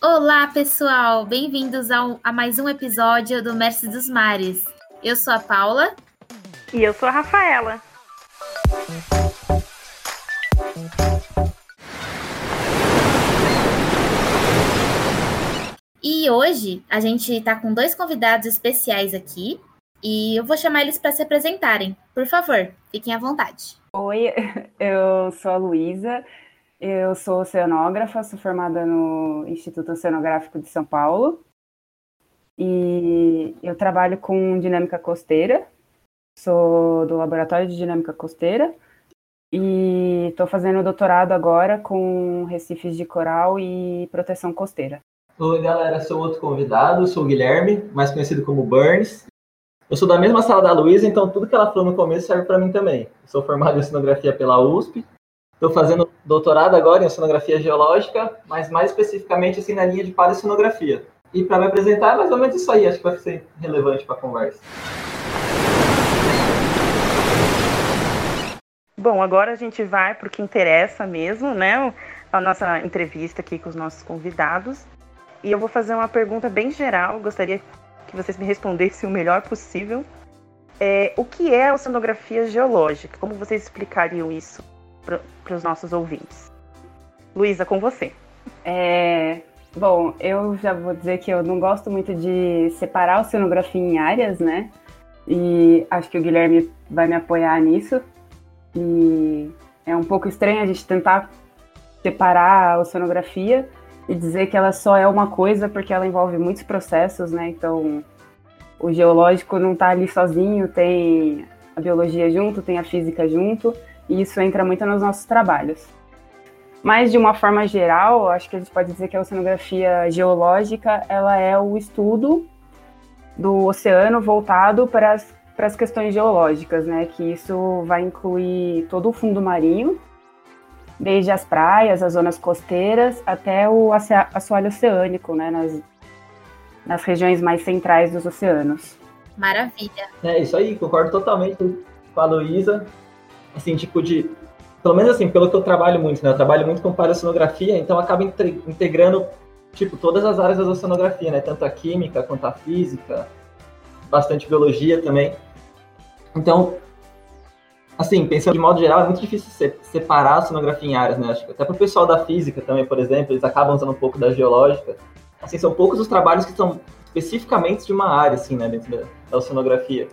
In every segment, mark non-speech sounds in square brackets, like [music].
Olá, pessoal! Bem-vindos a mais um episódio do Mestre dos Mares. Eu sou a Paula. E eu sou a Rafaela. E hoje a gente está com dois convidados especiais aqui e eu vou chamar eles para se apresentarem. Por favor, fiquem à vontade. Oi, [laughs] eu sou a Luísa, eu sou oceanógrafa, sou formada no Instituto Oceanográfico de São Paulo e eu trabalho com dinâmica costeira, sou do Laboratório de Dinâmica Costeira e estou fazendo doutorado agora com recifes de coral e proteção costeira. Oi, galera, sou outro convidado, sou o Guilherme, mais conhecido como Burns. Eu sou da mesma sala da Luísa, então tudo que ela falou no começo serve para mim também. sou formado em oceanografia pela USP, estou fazendo doutorado agora em oceanografia geológica, mas mais especificamente assim na linha de paleocenografia. E para me apresentar, é mais ou menos isso aí, acho que vai ser relevante para a conversa. Bom, agora a gente vai para o que interessa mesmo, né? A nossa entrevista aqui com os nossos convidados. E eu vou fazer uma pergunta bem geral, gostaria que vocês me respondessem o melhor possível. É, o que é a oceanografia geológica? Como vocês explicariam isso para os nossos ouvintes? Luísa, com você. É, bom, eu já vou dizer que eu não gosto muito de separar a oceanografia em áreas, né? E acho que o Guilherme vai me apoiar nisso. E é um pouco estranho a gente tentar separar a oceanografia, e dizer que ela só é uma coisa porque ela envolve muitos processos, né? Então, o geológico não está ali sozinho, tem a biologia junto, tem a física junto, e isso entra muito nos nossos trabalhos. Mas, de uma forma geral, acho que a gente pode dizer que a oceanografia geológica ela é o estudo do oceano voltado para as, para as questões geológicas, né? Que isso vai incluir todo o fundo marinho, desde as praias, as zonas costeiras, até o assoalho oceânico, né, nas, nas regiões mais centrais dos oceanos. Maravilha. É isso aí, concordo totalmente com a Luísa. Assim, tipo de. Pelo menos assim, pelo que eu trabalho muito, né? Eu trabalho muito com paleocenografia, então acaba integrando, tipo, todas as áreas da oceanografia, né? Tanto a química quanto a física, bastante biologia também. Então, assim, pensando de modo geral, é muito difícil separar a sonografia em áreas, né? Acho que até para o pessoal da física também, por exemplo, eles acabam usando um pouco da geológica. Assim, são poucos os trabalhos que são especificamente de uma área, assim, né, dentro da, da oceanografia.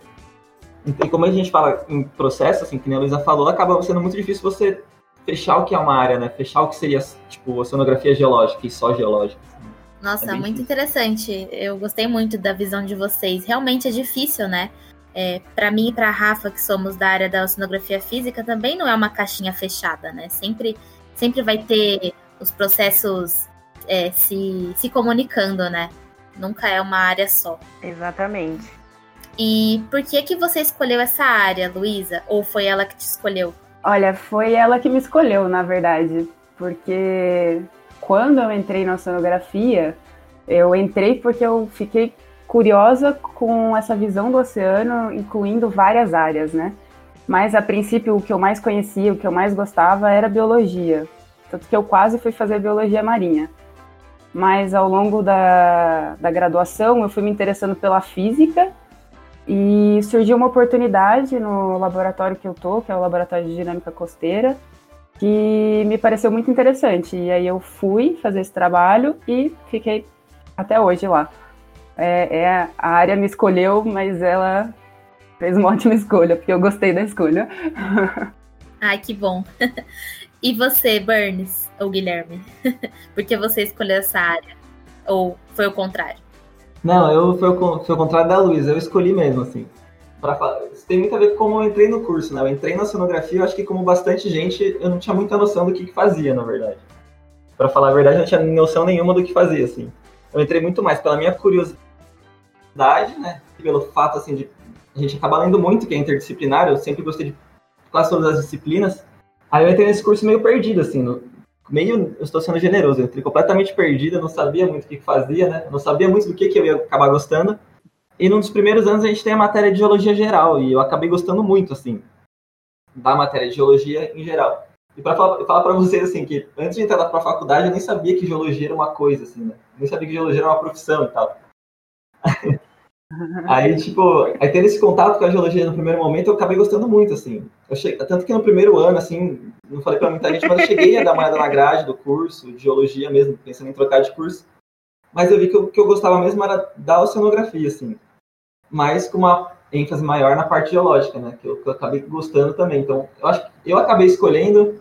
E como a gente fala em processo, assim, que a Luísa falou, acaba sendo muito difícil você fechar o que é uma área, né? Fechar o que seria, tipo, oceanografia geológica e só geológica. Assim. Nossa, é muito difícil. interessante. Eu gostei muito da visão de vocês. Realmente é difícil, né? É, para mim e para a Rafa, que somos da área da oceanografia física, também não é uma caixinha fechada, né? Sempre, sempre vai ter os processos é, se, se comunicando, né? Nunca é uma área só. Exatamente. E por que que você escolheu essa área, Luísa? Ou foi ela que te escolheu? Olha, foi ela que me escolheu, na verdade. Porque quando eu entrei na oceanografia, eu entrei porque eu fiquei curiosa com essa visão do oceano, incluindo várias áreas, né? Mas a princípio o que eu mais conhecia, o que eu mais gostava era biologia. Tanto que eu quase fui fazer biologia marinha. Mas ao longo da, da graduação eu fui me interessando pela física e surgiu uma oportunidade no laboratório que eu tô, que é o Laboratório de Dinâmica Costeira, que me pareceu muito interessante. E aí eu fui fazer esse trabalho e fiquei até hoje lá é, é, a área me escolheu, mas ela fez uma [laughs] ótima escolha, porque eu gostei da escolha. Ai, que bom. [laughs] E você, Burns, ou Guilherme? [laughs] Por que você escolheu essa área? Ou foi o contrário? Não, eu foi o, foi o contrário da Luísa, eu escolhi mesmo, assim. Pra, isso tem muito a ver com como eu entrei no curso, né? Eu entrei na sonografia, eu acho que como bastante gente, eu não tinha muita noção do que, que fazia, na verdade. Para falar a verdade, eu não tinha noção nenhuma do que fazia, assim. Eu entrei muito mais pela minha curiosidade faculdade, né? Pelo fato, assim, de a gente acabar lendo muito, que é interdisciplinar, eu sempre gostei de quase todas as disciplinas. Aí eu entrei nesse curso meio perdido, assim, no, meio, eu estou sendo generoso, eu entrei completamente perdido, eu não sabia muito o que fazia, né? Eu não sabia muito do que, que eu ia acabar gostando. E num dos primeiros anos a gente tem a matéria de geologia geral, e eu acabei gostando muito, assim, da matéria de geologia em geral. E para falar, falar para vocês, assim, que antes de entrar para a faculdade eu nem sabia que geologia era uma coisa, assim, né? Nem sabia que geologia era uma profissão e tal. [laughs] aí, tipo, aí tendo esse contato com a geologia no primeiro momento, eu acabei gostando muito, assim. Eu cheguei, tanto que no primeiro ano, assim, não falei para muita gente, mas eu cheguei a dar uma olhada na grade do curso, de geologia mesmo, pensando em trocar de curso. Mas eu vi que o que eu gostava mesmo era da oceanografia, assim mas com uma ênfase maior na parte geológica, né? Que eu, que eu acabei gostando também. Então, eu acho eu acabei escolhendo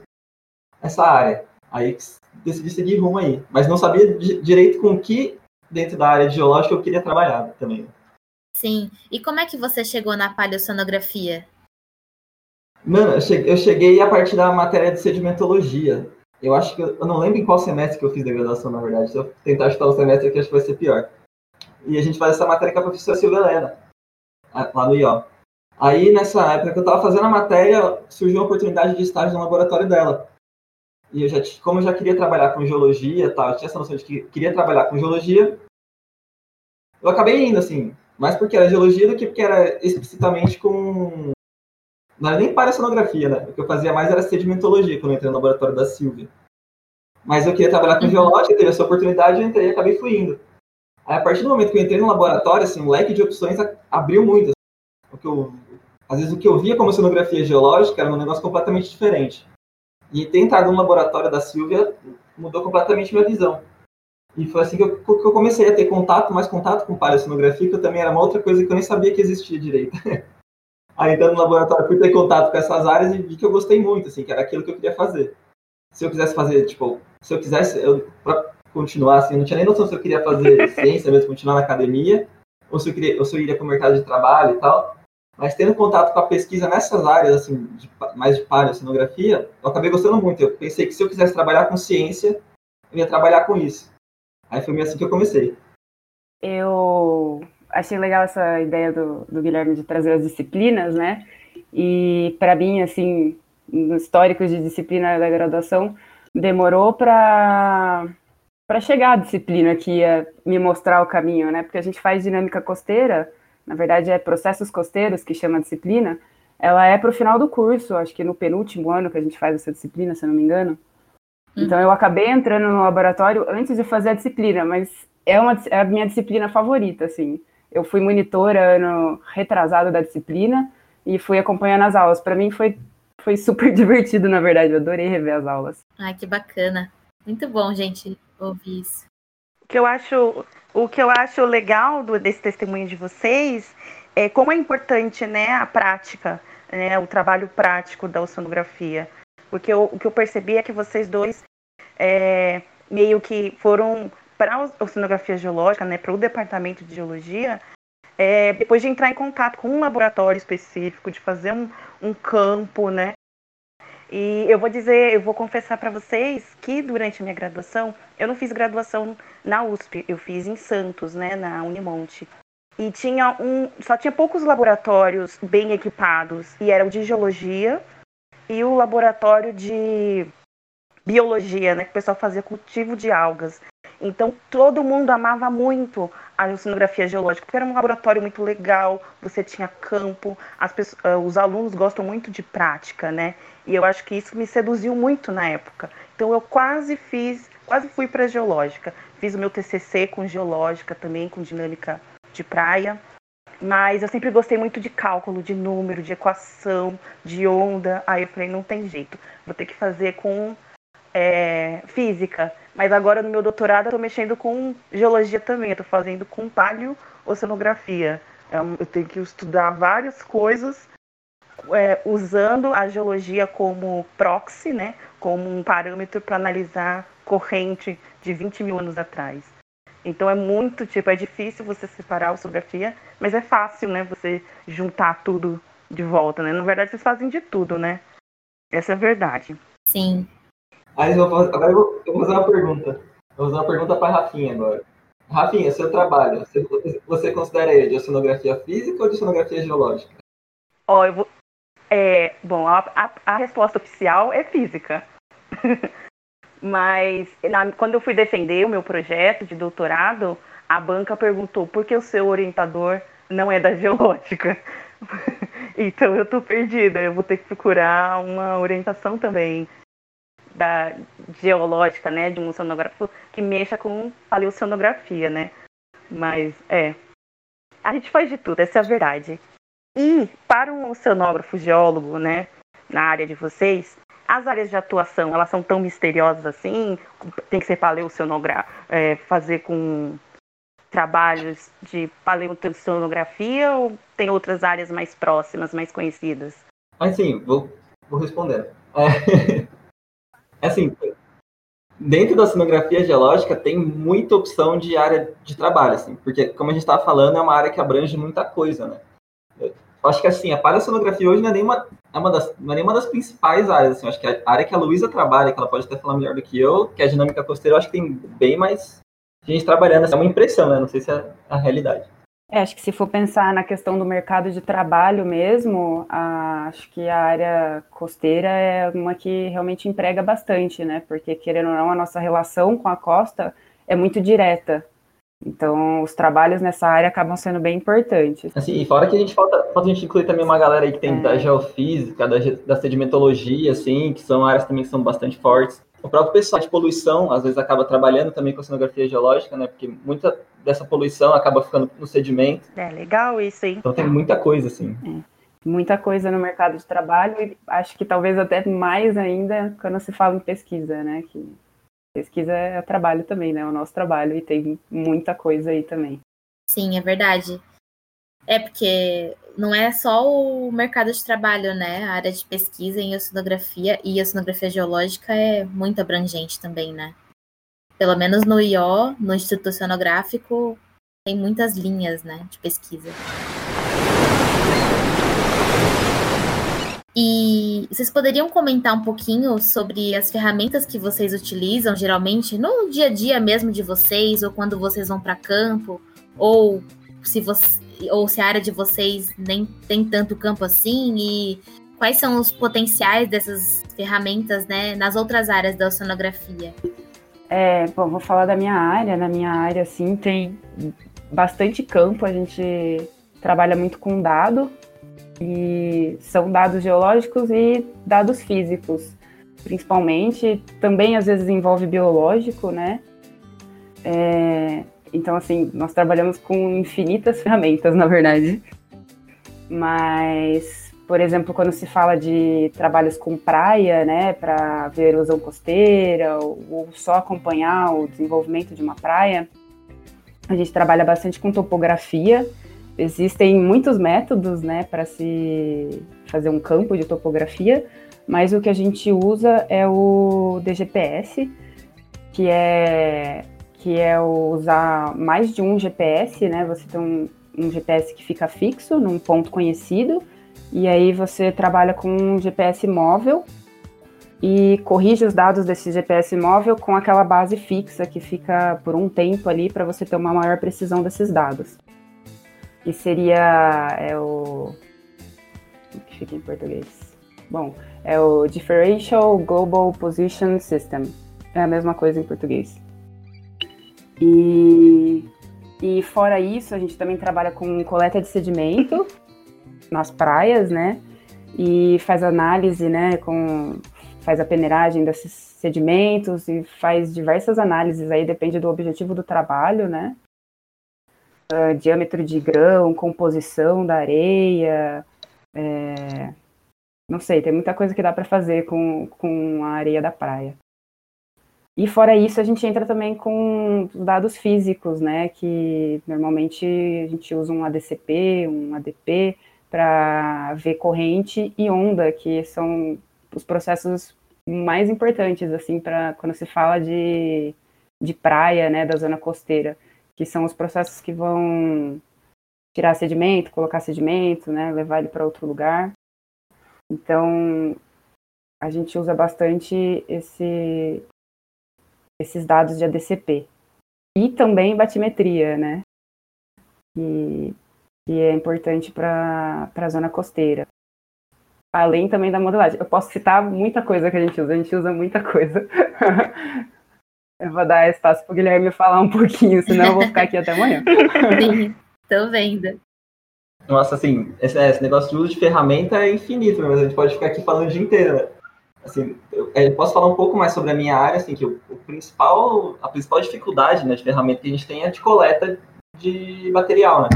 essa área. Aí decidi seguir rumo aí. Mas não sabia direito com que dentro da área de geológica eu queria trabalhar também. Sim. E como é que você chegou na paleocenografia? Mano, eu cheguei a partir da matéria de sedimentologia. Eu acho que eu, não lembro em qual semestre que eu fiz da graduação, na verdade. Se eu tentar chutar o semestre aqui, acho que vai ser pior e a gente faz essa matéria com a professora Silvia Helena, lá no IO. Aí, nessa época que eu estava fazendo a matéria, surgiu a oportunidade de estágio no laboratório dela. E eu já, como eu já queria trabalhar com geologia, tal, eu tinha essa noção de que queria trabalhar com geologia, eu acabei indo, assim, mais porque era geologia do que porque era explicitamente com. Não era nem paleocenografia, né? O que eu fazia mais era sedimentologia quando eu entrei no laboratório da Silvia. Mas eu queria trabalhar com uhum. geológica, teve essa oportunidade, eu entrei e acabei fluindo. Aí, a partir do momento que eu entrei no laboratório, assim, o leque de opções abriu muito. O que eu, às vezes o que eu via como cenografia geológica era um negócio completamente diferente. E ter entrado no laboratório da Silvia mudou completamente minha visão. E foi assim que eu, que eu comecei a ter contato, mais contato com paleocenografia, que eu também era uma outra coisa que eu nem sabia que existia direito. [laughs] Aí entrando no laboratório, fui ter contato com essas áreas e vi que eu gostei muito, assim, que era aquilo que eu queria fazer. Se eu quisesse fazer, tipo, se eu quisesse, eu, pra, continuar assim, não tinha nem noção se eu queria fazer [laughs] ciência mesmo, continuar na academia, ou se eu, queria, ou se eu iria para o mercado de trabalho e tal. Mas tendo contato com a pesquisa nessas áreas, assim, de, mais de paleocenografia, eu acabei gostando muito. Eu pensei que se eu quisesse trabalhar com ciência, eu ia trabalhar com isso. Aí foi assim que eu comecei. Eu achei legal essa ideia do, do Guilherme de trazer as disciplinas, né? E para mim, assim, no histórico de disciplina da graduação, demorou para para chegar à disciplina que ia me mostrar o caminho, né? Porque a gente faz dinâmica costeira, na verdade é processos costeiros que chama disciplina. Ela é para o final do curso, acho que no penúltimo ano que a gente faz essa disciplina, se eu não me engano. Então eu acabei entrando no laboratório antes de fazer a disciplina, mas é, uma, é a minha disciplina favorita, assim. Eu fui monitora ano retrasado da disciplina e fui acompanhando as aulas. Para mim foi, foi super [laughs] divertido, na verdade. Eu adorei rever as aulas. Ai, que bacana. Muito bom, gente ouvir isso. O que eu acho, o que eu acho legal do, desse testemunho de vocês é como é importante né, a prática, né, o trabalho prático da oceanografia. Porque eu, o que eu percebi é que vocês dois é, meio que foram para a oceanografia geológica, né, para o departamento de geologia, é, depois de entrar em contato com um laboratório específico, de fazer um, um campo, né, e eu vou dizer, eu vou confessar para vocês que durante a minha graduação, eu não fiz graduação na USP, eu fiz em Santos, né, na Unimonte. E tinha um, só tinha poucos laboratórios bem equipados, e era o de geologia e o laboratório de biologia, né, que o pessoal fazia cultivo de algas. Então todo mundo amava muito a oceanografia geológica, porque era um laboratório muito legal, você tinha campo, pessoas, eh, os alunos gostam muito de prática, né? E eu acho que isso me seduziu muito na época. Então eu quase fiz, quase fui para geológica. Fiz o meu TCC com geológica também, com dinâmica de praia. Mas eu sempre gostei muito de cálculo, de número, de equação, de onda. Aí eu falei, não tem jeito, vou ter que fazer com é, física. Mas agora no meu doutorado eu estou mexendo com geologia também, eu estou fazendo com paleoceanografia. É eu tenho que estudar várias coisas é, usando a geologia como proxy, né, como um parâmetro para analisar corrente de 20 mil anos atrás. Então é muito, tipo, é difícil você separar a oceanografia, mas é fácil, né, você juntar tudo de volta, né? Na verdade, vocês fazem de tudo, né? Essa é a verdade. Sim. Aí eu vou, agora eu vou, eu vou fazer uma pergunta. Eu vou fazer uma pergunta para Rafinha agora. Rafinha, seu trabalho, você, você considera ele de oceanografia física ou de oceanografia geológica? Ó, oh, eu vou, é, bom, a, a, a resposta oficial é física. [laughs] Mas na, quando eu fui defender o meu projeto de doutorado, a banca perguntou por que o seu orientador não é da geológica. [laughs] então eu tô perdida. Eu vou ter que procurar uma orientação também da geológica, né, de um oceanógrafo que mexa com paleoceanografia, né? Mas é, a gente faz de tudo, essa é a verdade. E para um oceanógrafo geólogo, né, na área de vocês, as áreas de atuação, elas são tão misteriosas assim? Tem que ser paleoceanografia, é, fazer com trabalhos de paleoceanografia ou tem outras áreas mais próximas, mais conhecidas? Assim, vou, vou responder. É, [laughs] assim, dentro da oceanografia geológica tem muita opção de área de trabalho, assim, porque como a gente estava falando, é uma área que abrange muita coisa, né? Eu acho que assim, a paleoceanografia hoje não é nenhuma, é uma das, não é nenhuma das principais áreas, assim, acho que a área que a Luísa trabalha, que ela pode até falar melhor do que eu, que é a dinâmica costeira, eu acho que tem bem mais gente trabalhando, é uma impressão, né? Não sei se é a realidade. É, acho que se for pensar na questão do mercado de trabalho mesmo, a, acho que a área costeira é uma que realmente emprega bastante, né? Porque, querendo ou não, a nossa relação com a costa é muito direta. Então, os trabalhos nessa área acabam sendo bem importantes. Assim, e fora que a gente falta, falta a gente incluir também uma galera aí que tem é. da geofísica, da, da sedimentologia, assim, que são áreas também que são bastante fortes. O próprio pessoal de poluição, às vezes, acaba trabalhando também com oceanografia geológica, né? Porque muita dessa poluição acaba ficando no sedimento. É legal isso, hein? Então tem muita coisa, assim. É. Muita coisa no mercado de trabalho e acho que talvez até mais ainda quando se fala em pesquisa, né? Que pesquisa é trabalho também, né? É o nosso trabalho e tem muita coisa aí também. Sim, é verdade. É porque não é só o mercado de trabalho, né? A área de pesquisa em oceanografia e oceanografia geológica é muito abrangente também, né? Pelo menos no IO, no Instituto Oceanográfico, tem muitas linhas, né, de pesquisa. E vocês poderiam comentar um pouquinho sobre as ferramentas que vocês utilizam geralmente no dia a dia mesmo de vocês, ou quando vocês vão para campo, ou se você, ou se a área de vocês nem tem tanto campo assim e quais são os potenciais dessas ferramentas, né, nas outras áreas da oceanografia? É, bom, vou falar da minha área. Na minha área, assim, tem bastante campo. A gente trabalha muito com dado e são dados geológicos e dados físicos, principalmente. Também às vezes envolve biológico, né? É, então, assim, nós trabalhamos com infinitas [laughs] ferramentas, na verdade. Mas, por exemplo, quando se fala de trabalhos com praia, né, para ver erosão costeira ou, ou só acompanhar o desenvolvimento de uma praia, a gente trabalha bastante com topografia. Existem muitos métodos, né, para se fazer um campo de topografia, mas o que a gente usa é o DGPS, que é que é usar mais de um GPS, né? Você tem um, um GPS que fica fixo num ponto conhecido, e aí você trabalha com um GPS móvel e corrige os dados desse GPS móvel com aquela base fixa que fica por um tempo ali para você ter uma maior precisão desses dados. E seria é o que fica em português? Bom, é o Differential Global Position System. É a mesma coisa em português. E, e fora isso, a gente também trabalha com coleta de sedimento [laughs] nas praias, né? E faz análise, né? Com, faz a peneiragem desses sedimentos e faz diversas análises aí, depende do objetivo do trabalho, né? Uh, diâmetro de grão, composição da areia, é... não sei, tem muita coisa que dá para fazer com, com a areia da praia. E fora isso, a gente entra também com dados físicos, né? Que normalmente a gente usa um ADCP, um ADP, para ver corrente e onda, que são os processos mais importantes, assim, para quando se fala de, de praia, né, da zona costeira, que são os processos que vão tirar sedimento, colocar sedimento, né, levar ele para outro lugar. Então, a gente usa bastante esse, esses dados de ADCP. E também batimetria, né? Que, que é importante para a zona costeira. Além também da modelagem. Eu posso citar muita coisa que a gente usa, a gente usa muita coisa. [laughs] eu vou dar espaço para o Guilherme falar um pouquinho, senão eu vou ficar aqui até amanhã. [laughs] Sim, tô vendo. Nossa, assim, esse, esse, negócio de uso de ferramenta é infinito, mas a gente pode ficar aqui falando o dia inteiro, né? Assim, eu, eu posso falar um pouco mais sobre a minha área, assim, que o, o principal, a principal dificuldade né, de ferramenta que a gente tem é de coleta de material, né?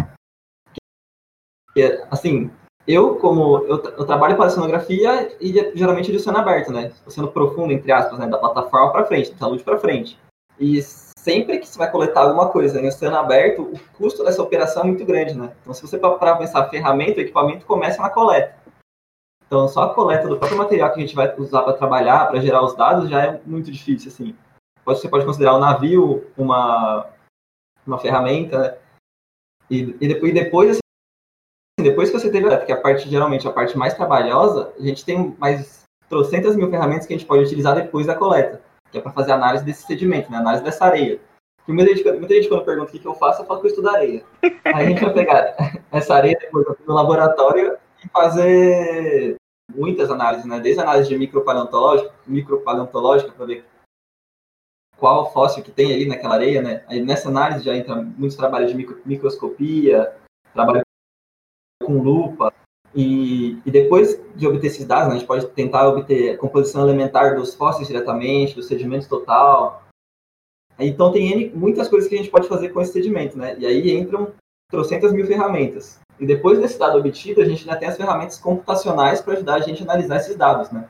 Porque, assim, eu, como eu, eu trabalho para a cenografia e geralmente de oceano aberto, né? Oceano profundo, entre aspas, né? Da plataforma para frente, da luz para frente. E sempre que você vai coletar alguma coisa em oceano aberto, o custo dessa operação é muito grande, né? Então, se você para pensar ferramenta, equipamento começa na coleta. Então, só a coleta do próprio material que a gente vai usar para trabalhar, para gerar os dados, já é muito difícil, assim. Você pode considerar o navio uma, uma ferramenta, né? E, e depois, assim, depois que você teve, porque a parte, geralmente, a parte mais trabalhosa, a gente tem mais trocentas mil ferramentas que a gente pode utilizar depois da coleta, que é para fazer análise desse sedimento, né? análise dessa areia. E muita gente, muita gente quando pergunta o que, que eu faço, eu falo que eu estudo areia. Aí a gente vai pegar [laughs] essa areia depois no laboratório e fazer muitas análises, né? Desde análise de micropaleontológica, micropaleontológica para ver qual fóssil que tem ali naquela areia, né? Aí nessa análise já entra muitos trabalhos de microscopia, trabalho com lupa. E, e, depois de obter esses dados, né, a gente pode tentar obter a composição elementar dos fósseis diretamente, do sedimento total. Então tem muitas coisas que a gente pode fazer com esse sedimento, né? E aí entram trocentas mil ferramentas. E depois desse dado obtido, a gente ainda tem as ferramentas computacionais para ajudar a gente a analisar esses dados, né?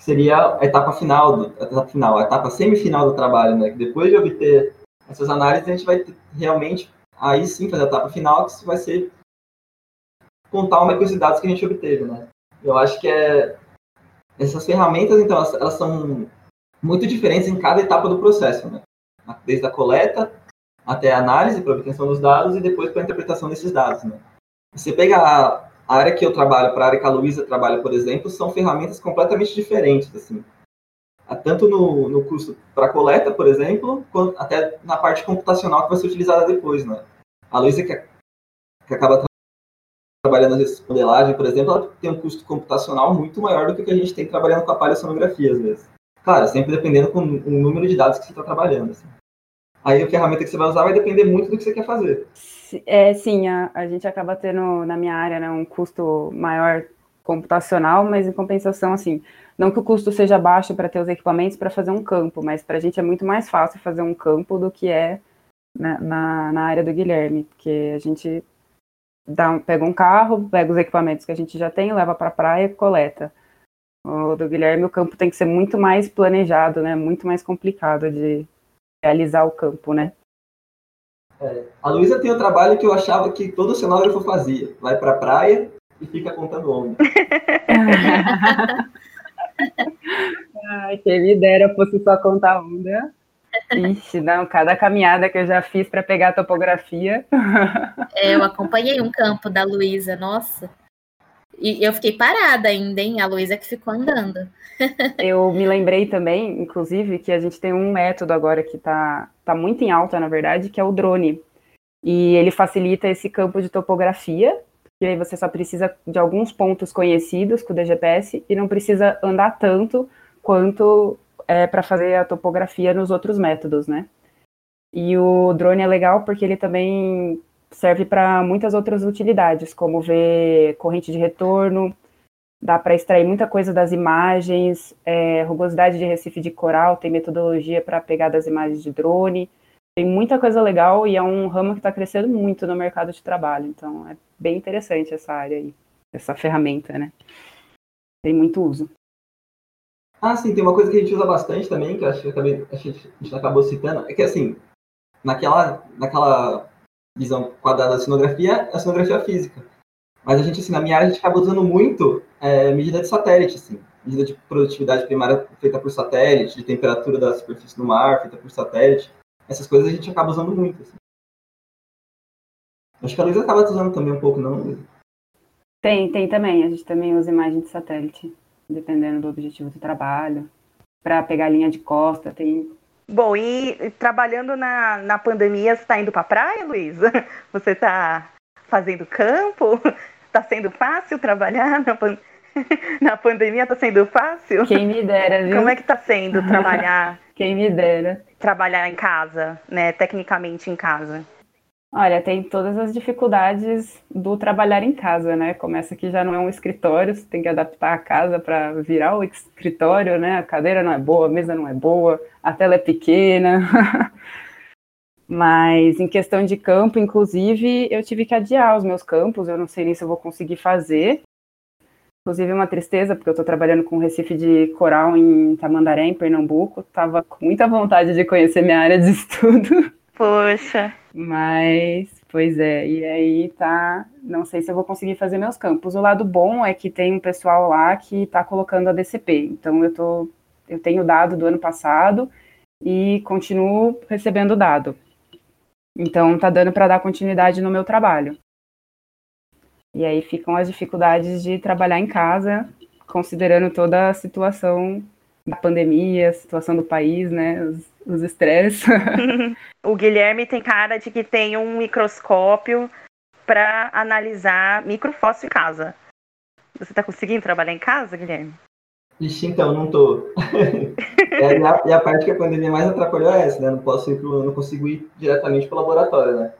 Seria a etapa final, do, a etapa final, a etapa semifinal do trabalho, né? Que depois de obter essas análises, a gente vai realmente, aí sim, fazer a etapa final, que vai ser contar coisa de dados que a gente obteve, né? Eu acho que é essas ferramentas, então, elas, elas são muito diferentes em cada etapa do processo, né? Desde a coleta até a análise para obtenção dos dados e depois para a interpretação desses dados, né? Você pega a, área que eu trabalho para a área que a Luísa trabalha, por exemplo, são ferramentas completamente diferentes, assim. Tanto no, no custo para coleta, por exemplo, quanto até na parte computacional que vai ser utilizada depois, né? A Luísa que, que acaba trabalhando na modelagem, por exemplo, ela tem um custo computacional muito maior do que o que a gente tem trabalhando com a paleosonografia, às vezes. Claro, sempre dependendo com o número de dados que você está trabalhando. Assim. Aí a ferramenta que você vai usar vai depender muito do que você quer fazer. É, sim, a, a gente acaba tendo, na minha área, né, um custo maior computacional, mas em compensação, assim, não que o custo seja baixo para ter os equipamentos para fazer um campo, mas para a gente é muito mais fácil fazer um campo do que é na, na, na área do Guilherme, porque a gente dá, pega um carro, pega os equipamentos que a gente já tem, leva para a praia e coleta. O do Guilherme, o campo tem que ser muito mais planejado, né? Muito mais complicado de realizar o campo, né? É, a Luísa tem um trabalho que eu achava que todo cenógrafo fazia. Vai para a praia e fica contando onda. [laughs] Ai, quem me dera fosse só contar onda. Ixi, não, cada caminhada que eu já fiz para pegar a topografia. É, eu acompanhei um campo da Luísa, nossa. E eu fiquei parada ainda, hein? A Luísa que ficou andando. Eu me lembrei também, inclusive, que a gente tem um método agora que está tá muito em alta, na verdade, que é o drone. E ele facilita esse campo de topografia, e aí você só precisa de alguns pontos conhecidos com o DGPS e não precisa andar tanto quanto é, para fazer a topografia nos outros métodos, né? E o drone é legal porque ele também serve para muitas outras utilidades, como ver corrente de retorno, dá para extrair muita coisa das imagens, é, rugosidade de recife de coral, tem metodologia para pegar das imagens de drone, tem muita coisa legal e é um ramo que está crescendo muito no mercado de trabalho, então é bem interessante essa área aí, essa ferramenta, né? Tem muito uso. Ah, sim, tem uma coisa que a gente usa bastante também, que eu acho que, acabei, a gente acabou citando, é que assim, naquela, naquela visão quadrada da cenografia, é a cenografia física. Mas a gente, assim, na minha área, a gente acaba usando muito é, medida de satélite, assim. Medida de produtividade primária feita por satélite, de temperatura da superfície do mar feita por satélite. Essas coisas a gente acaba usando muito, assim. Acho que a Luísa acaba usando também um pouco, não, Luísa? Tem, tem também. A gente também usa imagem de satélite dependendo do objetivo do trabalho, para pegar linha de costa, tem. Bom, e trabalhando na, na pandemia, você está indo para a praia, Luísa? [laughs] Você está fazendo campo? Está [laughs] sendo fácil trabalhar na, pan... [laughs] na pandemia? Está sendo fácil? Quem me dera, viu? Como é que está sendo trabalhar? Quem me dera. Trabalhar em casa, né? Tecnicamente em casa. Olha, tem todas as dificuldades do trabalhar em casa, né? Começa que já não é um escritório, você tem que adaptar a casa para virar o escritório, né? A cadeira não é boa, a mesa não é boa, a tela é pequena. [laughs] Mas em questão de campo, inclusive, eu tive que adiar os meus campos, eu não sei nem se eu vou conseguir fazer. Inclusive, uma tristeza, porque eu estou trabalhando com Recife de Coral em Tamandaré, em Pernambuco. Tava com muita vontade de conhecer minha área de [laughs] estudo. Poxa. Mas, pois é, e aí tá. Não sei se eu vou conseguir fazer meus campos. O lado bom é que tem um pessoal lá que está colocando a DCP. Então eu tô. Eu tenho dado do ano passado e continuo recebendo dado. Então tá dando para dar continuidade no meu trabalho. E aí ficam as dificuldades de trabalhar em casa, considerando toda a situação da pandemia, a situação do país, né? Os, os estresses. [laughs] o Guilherme tem cara de que tem um microscópio para analisar microfóssil em casa. Você está conseguindo trabalhar em casa, Guilherme? Ixi, então, não tô. [laughs] é, e, a, e, a, parte que a pandemia mais atrapalhou é essa, né? Não posso ir pro, não consigo ir diretamente pro laboratório, né?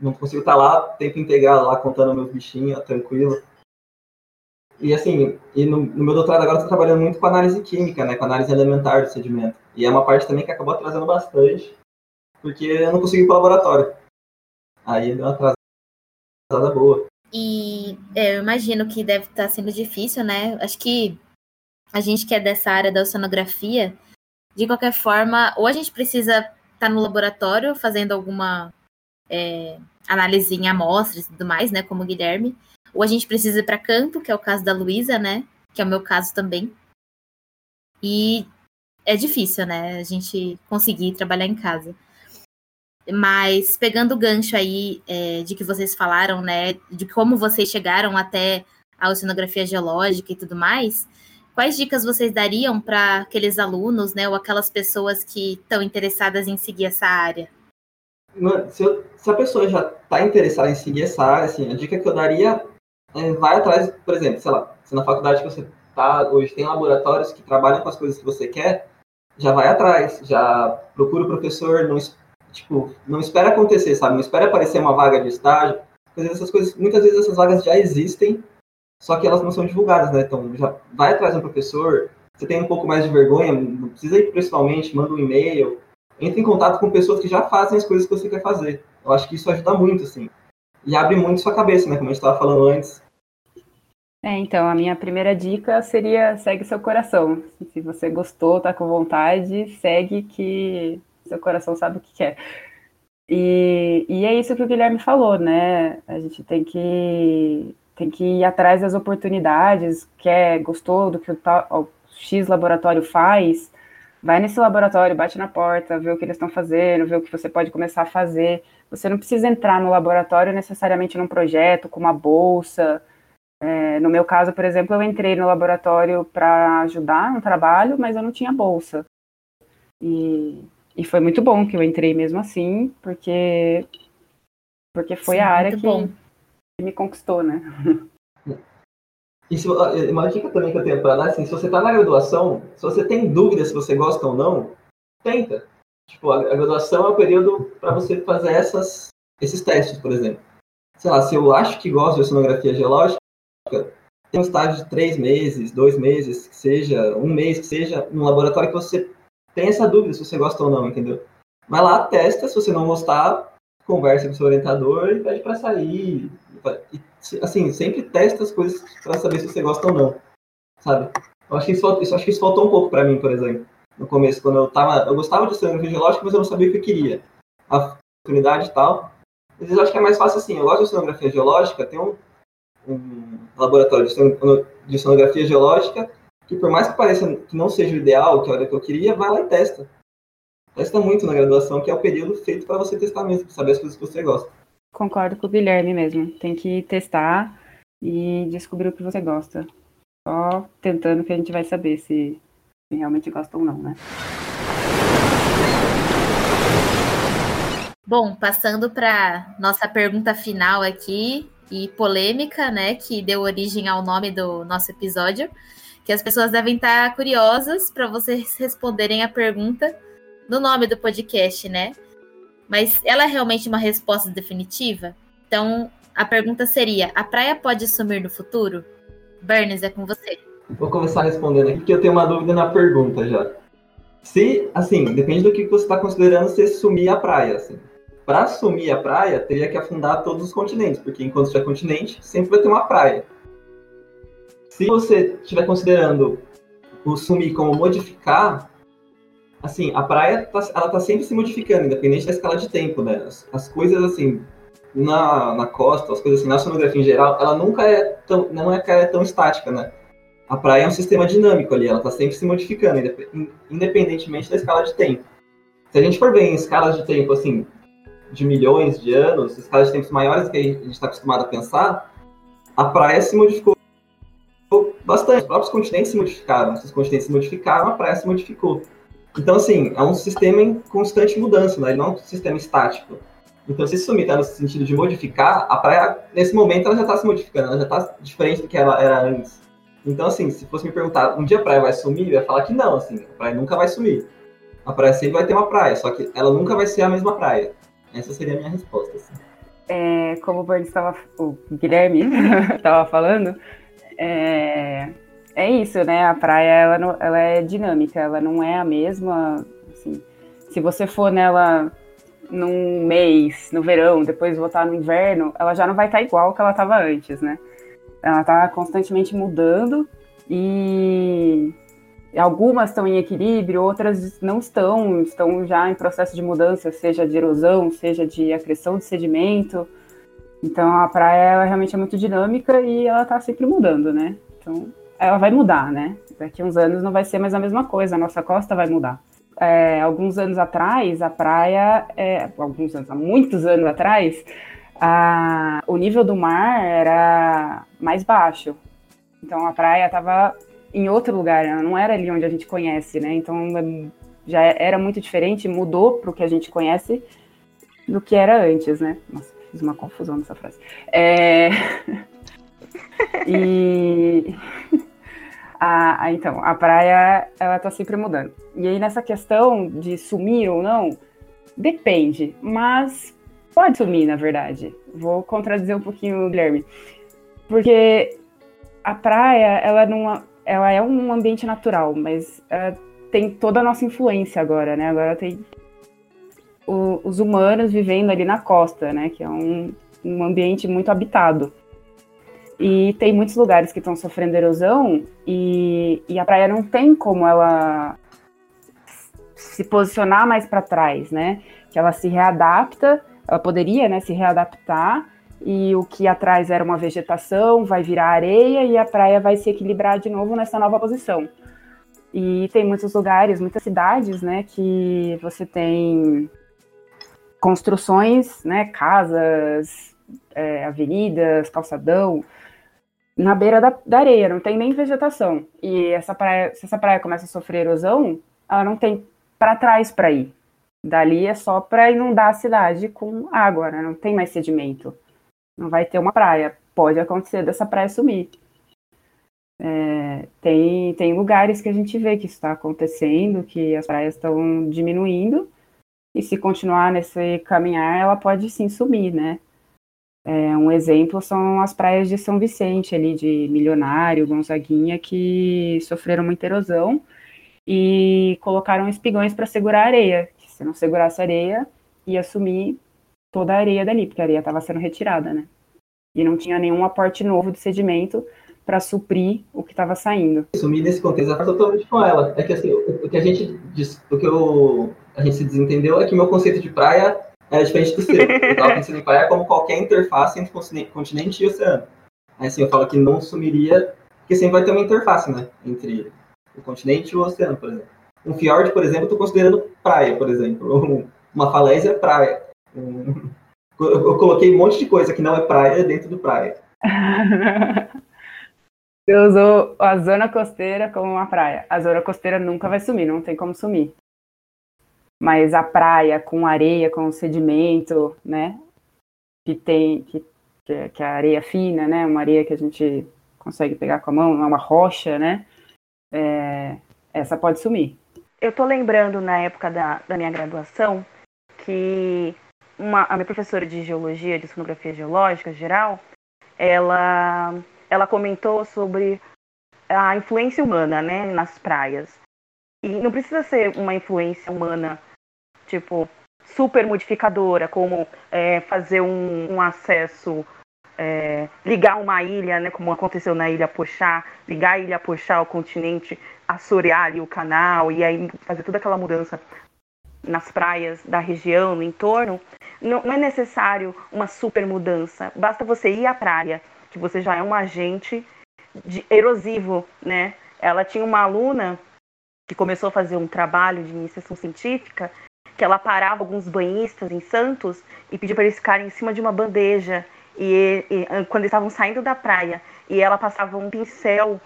Não consigo estar tá lá, tempo integral lá, contando meus bichinhos, tranquilo. E assim, e no, no meu doutorado agora tô trabalhando muito com análise química, né? Com análise elementar do sedimento. E é uma parte também que acabou atrasando bastante, porque eu não consigo ir pro laboratório. Aí deu uma atrasada boa. E é, eu imagino que deve estar tá sendo difícil, né? Acho que a gente que é dessa área da oceanografia, de qualquer forma, ou a gente precisa estar tá no laboratório fazendo alguma é, análise em amostras e tudo mais, né, como o Guilherme, ou a gente precisa ir para campo, que é o caso da Luísa, né, que é o meu caso também. E é difícil, né, a gente conseguir trabalhar em casa. Mas pegando o gancho aí é, de que vocês falaram, né, de como vocês chegaram até a oceanografia geológica e tudo mais, Quais dicas vocês dariam para aqueles alunos, né, ou aquelas pessoas que estão interessadas em seguir essa área? Se, eu, se a pessoa já está interessada em seguir essa área, assim, a dica que eu daria é vai atrás, por exemplo, sei lá, se na faculdade que você está hoje tem laboratórios que trabalham com as coisas que você quer, já vai atrás, já procura o professor, não, tipo, não espera acontecer, sabe? Não espera aparecer uma vaga de estágio, porque essas coisas, muitas vezes essas vagas já existem só que elas não são divulgadas, né? Então, já vai atrás do professor, você tem um pouco mais de vergonha, não precisa ir pessoalmente, manda um e-mail, entre em contato com pessoas que já fazem as coisas que você quer fazer. Eu acho que isso ajuda muito, assim. E abre muito sua cabeça, né? Como a gente estava falando antes. É, então, a minha primeira dica seria segue seu coração. Se você gostou, tá com vontade, segue que seu coração sabe o que quer. E, e é isso que o Guilherme falou, né? A gente tem que tem que ir atrás das oportunidades, quer, gostou do que o, o X laboratório faz, vai nesse laboratório, bate na porta, vê o que eles estão fazendo, vê o que você pode começar a fazer. Você não precisa entrar no laboratório necessariamente num projeto, com uma bolsa. É, no meu caso, por exemplo, eu entrei no laboratório para ajudar no trabalho, mas eu não tinha bolsa. E, e foi muito bom que eu entrei mesmo assim, porque, porque foi Sim, a área que, bom me conquistou, né? Se, uma dica também que eu tenho para dar, assim, se você está na graduação, se você tem dúvida se você gosta ou não, tenta. Tipo, a, graduação é o período para você fazer essas, esses testes, por exemplo. Sei lá, se eu acho que gosto de oceanografia geológica, tem um estágio de três meses, dois meses, que seja, um mês, que seja, no laboratório que você tem essa dúvida se você gosta ou não, entendeu? Vai lá, testa, se você não gostar, conversa com seu orientador e pede para sair, e, assim, sempre testa as coisas para saber se você gosta ou não, sabe? Eu acho que isso, isso acho que isso faltou um pouco para mim, por exemplo, no começo, quando eu tava, eu gostava de oceanografia geológica, mas eu não sabia o que eu queria, a oportunidade e tal. Às vezes eu acho que é mais fácil assim, eu gosto de oceanografia geológica, tem um, um laboratório de oceanografia geológica que por mais que pareça que não seja o ideal, que é a hora que eu queria, vai lá e testa. Testa muito na graduação, que é o período feito para você testar mesmo, para saber as coisas que você gosta. Concordo com o Guilherme mesmo. Tem que testar e descobrir o que você gosta. Só tentando que a gente vai saber se, realmente gosta ou não, né? Bom, passando para nossa pergunta final aqui e polêmica, né, que deu origem ao nome do nosso episódio, que as pessoas devem estar curiosas para vocês responderem a pergunta no nome do podcast, né? mas ela é realmente uma resposta definitiva? Então, a pergunta seria: a praia pode sumir no futuro? Bernes, é com você. Vou começar respondendo aqui, porque eu tenho uma dúvida na pergunta já. Se, assim, depende do que você está considerando se sumir a praia, assim. Para sumir a praia, teria que afundar todos os continentes, porque enquanto tiver continente, sempre vai ter uma praia. Se você estiver considerando o sumir como modificar, assim, a praia tá, ela tá sempre se modificando, independente da escala de tempo, né? As, as coisas assim na, na costa, as coisas assim, na sonografia em geral, ela nunca é tão, não é, é tão estática, né? A praia é um sistema dinâmico ali, ela está sempre se modificando, independentemente da escala de tempo. Se a gente for ver em escalas de tempo, assim, de milhões de anos, escalas de tempos maiores que a gente está acostumado a pensar, a praia se modificou bastante. Os próprios continentes se modificaram. Se os continentes se modificaram, a praia se modificou. Então, assim, é um sistema em constante mudança, né? Não é um sistema estático. Então, se isso está no sentido de modificar, a praia, nesse momento, ela já está se modificando, ela já está diferente do que ela era antes. Então, assim, se fosse me perguntar, um dia a praia vai sumir, eu ia falar que não, assim, a praia nunca vai sumir. A praia sempre vai ter uma praia, só que ela nunca vai ser a mesma praia. Essa seria a minha resposta, assim. É, como o estava, o Guilherme [laughs] estava falando, é, é isso, né? A praia, ela, não, ela é dinâmica, ela não é a mesma, assim, se você for nela num mês, no verão, depois voltar no inverno, ela já não vai estar tá igual que ela estava antes, né? Ela está constantemente mudando e algumas estão em equilíbrio, outras não estão, estão já em processo de mudança, seja de erosão, seja de acreção de sedimento. Então a praia ela realmente é muito dinâmica e ela está sempre mudando, né? Então ela vai mudar, né? Daqui uns anos não vai ser mais a mesma coisa, a nossa costa vai mudar é, alguns anos atrás, a praia, é, alguns anos, há muitos anos atrás, a, o nível do mar era mais baixo. Então a praia estava em outro lugar, não era ali onde a gente conhece, né? Então já era muito diferente, mudou para o que a gente conhece do que era antes, né? Nossa, fiz uma confusão nessa frase. É... [laughs] e [laughs] então, a praia, ela tá sempre mudando. E aí, nessa questão de sumir ou não, depende, mas pode sumir, na verdade. Vou contradizer um pouquinho o Guilherme. Porque a praia, ela, não, ela é um ambiente natural, mas tem toda a nossa influência agora, né? Agora tem o, os humanos vivendo ali na costa, né? Que é um, um ambiente muito habitado. E tem muitos lugares que estão sofrendo erosão e, e a praia não tem como ela se posicionar mais para trás, né? Que ela se readapta, ela poderia, né, se readaptar e o que atrás era uma vegetação vai virar areia e a praia vai se equilibrar de novo nessa nova posição. E tem muitos lugares, muitas cidades, né, que você tem construções, né, casas, é, avenidas, calçadão, na beira da, da, areia, não tem nem vegetação. E essa praia, se essa praia começa a sofrer erosão, ela não tem para trás para ir. Dali é só para inundar a cidade com água, né? não tem mais sedimento. Não vai ter uma praia. Pode acontecer dessa praia sumir. É, tem, tem lugares que a gente vê que isso está acontecendo, que as praias estão diminuindo, e se continuar nesse caminhar, ela pode sim sumir, né? É, um exemplo são as praias de São Vicente, ali de Milionário, Gonzaguinha, que sofreram muita erosão e colocaram espigões para segurar a areia. Se não segurasse a areia, ia sumir toda a areia dali, porque a areia estava sendo retirada, né? E não tinha nenhum aporte novo de sedimento para suprir o que estava saindo. Sumir nesse contexto é totalmente com ela. É que assim, o, que a gente o que eu, a gente se desentendeu é que meu conceito de praia é diferente do seu. Eu estava [laughs] pensando em praia como qualquer interface entre continente e oceano. Aí assim, eu falo que não sumiria, porque sempre vai ter uma interface, né? Entre o continente e o oceano, por exemplo. Um fiord, por exemplo, eu estou considerando praia, por exemplo. [laughs] Uma falésia é praia. Eu coloquei um monte de coisa que não é praia dentro do praia. [laughs] Você usou a zona costeira como uma praia. A zona costeira nunca vai sumir, não tem como sumir mas a praia com areia, com sedimento, né? Que tem, que, que é areia fina, né? Uma areia que a gente consegue pegar com a mão, uma rocha, né? É, essa pode sumir. Eu tô lembrando na época da, da minha graduação que uma, a minha professora de geologia, de sonografia geológica geral, ela, ela comentou sobre a influência humana né, nas praias. E não precisa ser uma influência humana, tipo, super modificadora, como é, fazer um, um acesso, é, ligar uma ilha, né, como aconteceu na Ilha Pochá, ligar a Ilha Pochá ao continente, assorear ali o canal e aí fazer toda aquela mudança nas praias da região, no entorno, não, é necessário uma super mudança. Basta você ir à praia, que você já é um agente de, erosivo, né? Ela tinha uma aluna que começou a fazer um trabalho de iniciação científica que ela parava alguns banhistas em Santos e pedia para eles ficarem em cima de uma bandeja e, e quando eles estavam saindo da praia e ela passava um pincel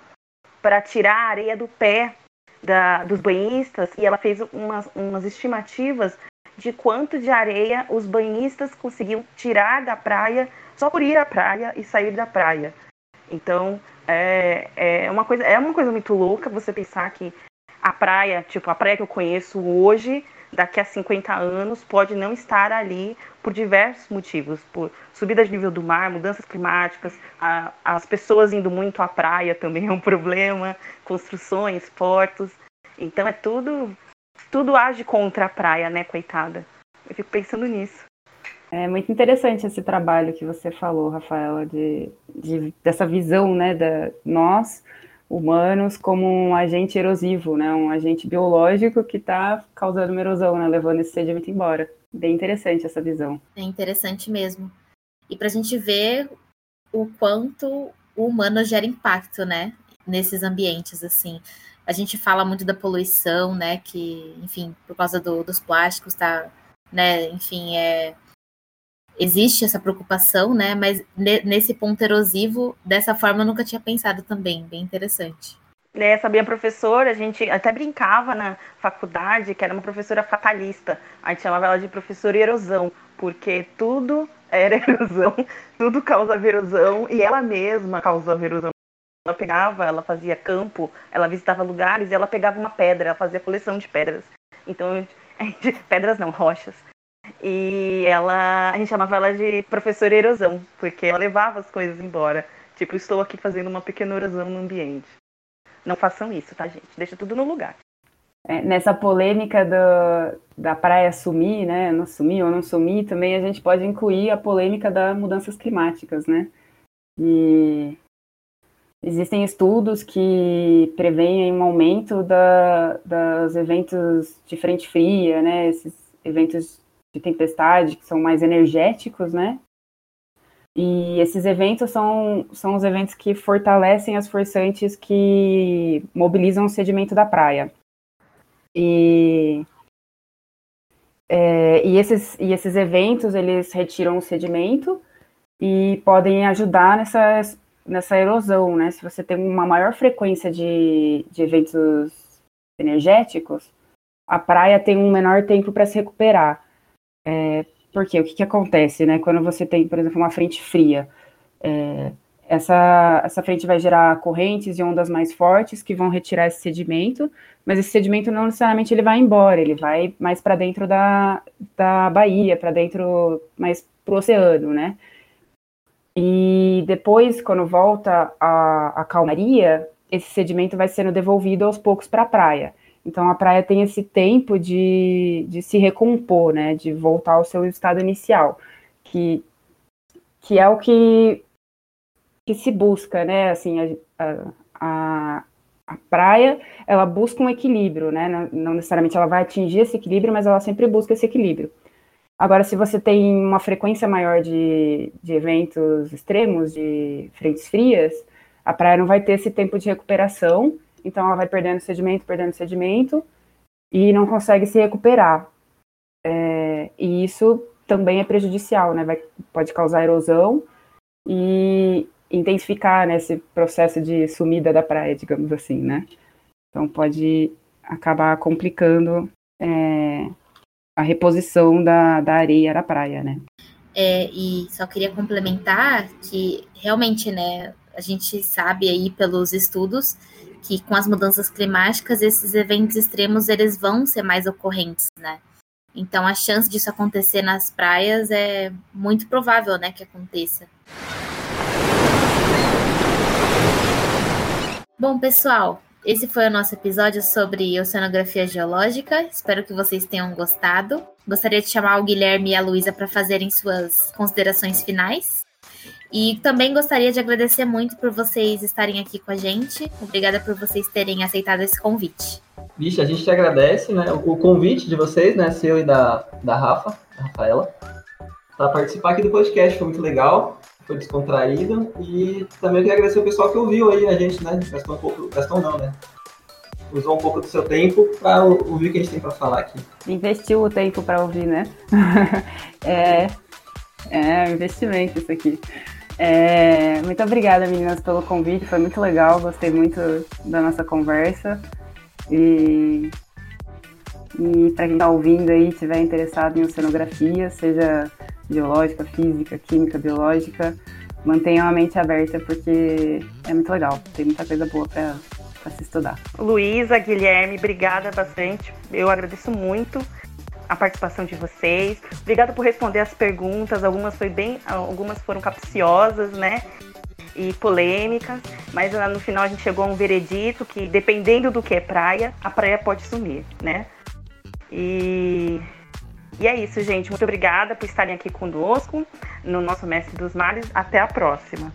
para tirar a areia do pé da, dos banhistas e ela fez umas, umas estimativas de quanto de areia os banhistas conseguiam tirar da praia só por ir à praia e sair da praia. Então é, é, uma, coisa, é uma coisa muito louca você pensar que a praia, tipo, a praia que eu conheço hoje, daqui a 50 anos, pode não estar ali por diversos motivos, por subida de nível do mar, mudanças climáticas, a, as pessoas indo muito à praia também é um problema, construções, portos. Então é tudo, tudo age contra a praia, né, coitada. Eu fico pensando nisso. É muito interessante esse trabalho que você falou, Rafaela, de, de dessa visão, né, da nós humanos como um agente erosivo, né, um agente biológico que está causando uma erosão, né, levando esse sedimento embora. Bem interessante essa visão. É interessante mesmo. E para a gente ver o quanto o humano gera impacto, né, nesses ambientes, assim. A gente fala muito da poluição, né, que, enfim, por causa do, dos plásticos, tá, né, enfim, é existe essa preocupação, né? Mas nesse ponto erosivo, dessa forma eu nunca tinha pensado também, bem interessante. Essa minha professora, a gente até brincava na faculdade que era uma professora fatalista. A gente chamava ela de professora erosão, porque tudo era [laughs] erosão, tudo causava erosão e ela mesma causava erosão. Ela pegava, ela fazia campo, ela visitava lugares e ela pegava uma pedra, ela fazia coleção de pedras. Então, [laughs] pedras não, rochas. E ela, a gente chamava ela de professora erosão, porque ela levava as coisas embora. Tipo, estou aqui fazendo uma pequena erosão no ambiente. Não façam isso, tá, gente? Deixa tudo no lugar. É, nessa polêmica do, da praia sumir, né? Não sumir ou não sumir, também a gente pode incluir a polêmica das mudanças climáticas, né? E existem estudos que preveem um aumento da, dos eventos de frente fria, né? Esses eventos de tempestade, que são mais energéticos, né? E esses eventos são, são os eventos que fortalecem as forçantes que mobilizam o sedimento da praia. E, é, e, esses, e esses eventos, eles retiram o sedimento e podem ajudar nessa, nessa erosão, né? Se você tem uma maior frequência de, de eventos energéticos, a praia tem um menor tempo para se recuperar. É, porque o que, que acontece, né? Quando você tem, por exemplo, uma frente fria, é, essa, essa frente vai gerar correntes e ondas mais fortes que vão retirar esse sedimento, mas esse sedimento não necessariamente ele vai embora, ele vai mais para dentro da, da baía, para dentro, mais para o oceano, né? E depois, quando volta a, a calmaria, esse sedimento vai sendo devolvido aos poucos para a praia. Então a praia tem esse tempo de, de se recompor, né, de voltar ao seu estado inicial, que, que é o que, que se busca, né, assim, a, a, a praia, ela busca um equilíbrio, né, não, não necessariamente ela vai atingir esse equilíbrio, mas ela sempre busca esse equilíbrio. Agora, se você tem uma frequência maior de, de eventos extremos, de frentes frias, a praia não vai ter esse tempo de recuperação, então ela vai perdendo sedimento, perdendo sedimento e não consegue se recuperar. É, e isso também é prejudicial, né? Vai, pode causar erosão e intensificar né, esse processo de sumida da praia, digamos assim, né? Então pode acabar complicando é, a reposição da, da areia da praia, né? É, e só queria complementar que realmente, né, a gente sabe aí pelos estudos que com as mudanças climáticas esses eventos extremos eles vão ser mais ocorrentes, né? Então a chance disso acontecer nas praias é muito provável, né, que aconteça. Bom, pessoal, esse foi o nosso episódio sobre oceanografia geológica. Espero que vocês tenham gostado. Gostaria de chamar o Guilherme e a Luísa para fazerem suas considerações finais. E também gostaria de agradecer muito por vocês estarem aqui com a gente. Obrigada por vocês terem aceitado esse convite. Vixe, a gente te agradece, né? O convite de vocês, né? Seu e da, da Rafa, da Rafaela, para participar aqui do podcast. Foi muito legal, foi descontraído. E também queria agradecer o pessoal que ouviu aí a gente, né? Gastou um pouco, gastou não, né? Usou um pouco do seu tempo para ouvir o que a gente tem para falar aqui. Investiu o tempo para ouvir, né? [laughs] é, é investimento isso aqui. É, muito obrigada, meninas, pelo convite. Foi muito legal. Gostei muito da nossa conversa. E, e para quem está ouvindo aí, estiver interessado em oceanografia, seja biológica, física, química, biológica, mantenham a mente aberta porque é muito legal. Tem muita coisa boa para se estudar. Luísa, Guilherme, obrigada bastante. Eu agradeço muito a participação de vocês. Obrigada por responder as perguntas. Algumas foi bem, algumas foram capciosas, né? E polêmicas, mas ah, no final a gente chegou a um veredito que dependendo do que é praia, a praia pode sumir, né? E e é isso, gente. Muito obrigada por estarem aqui conosco no nosso Mestre dos Mares. Até a próxima.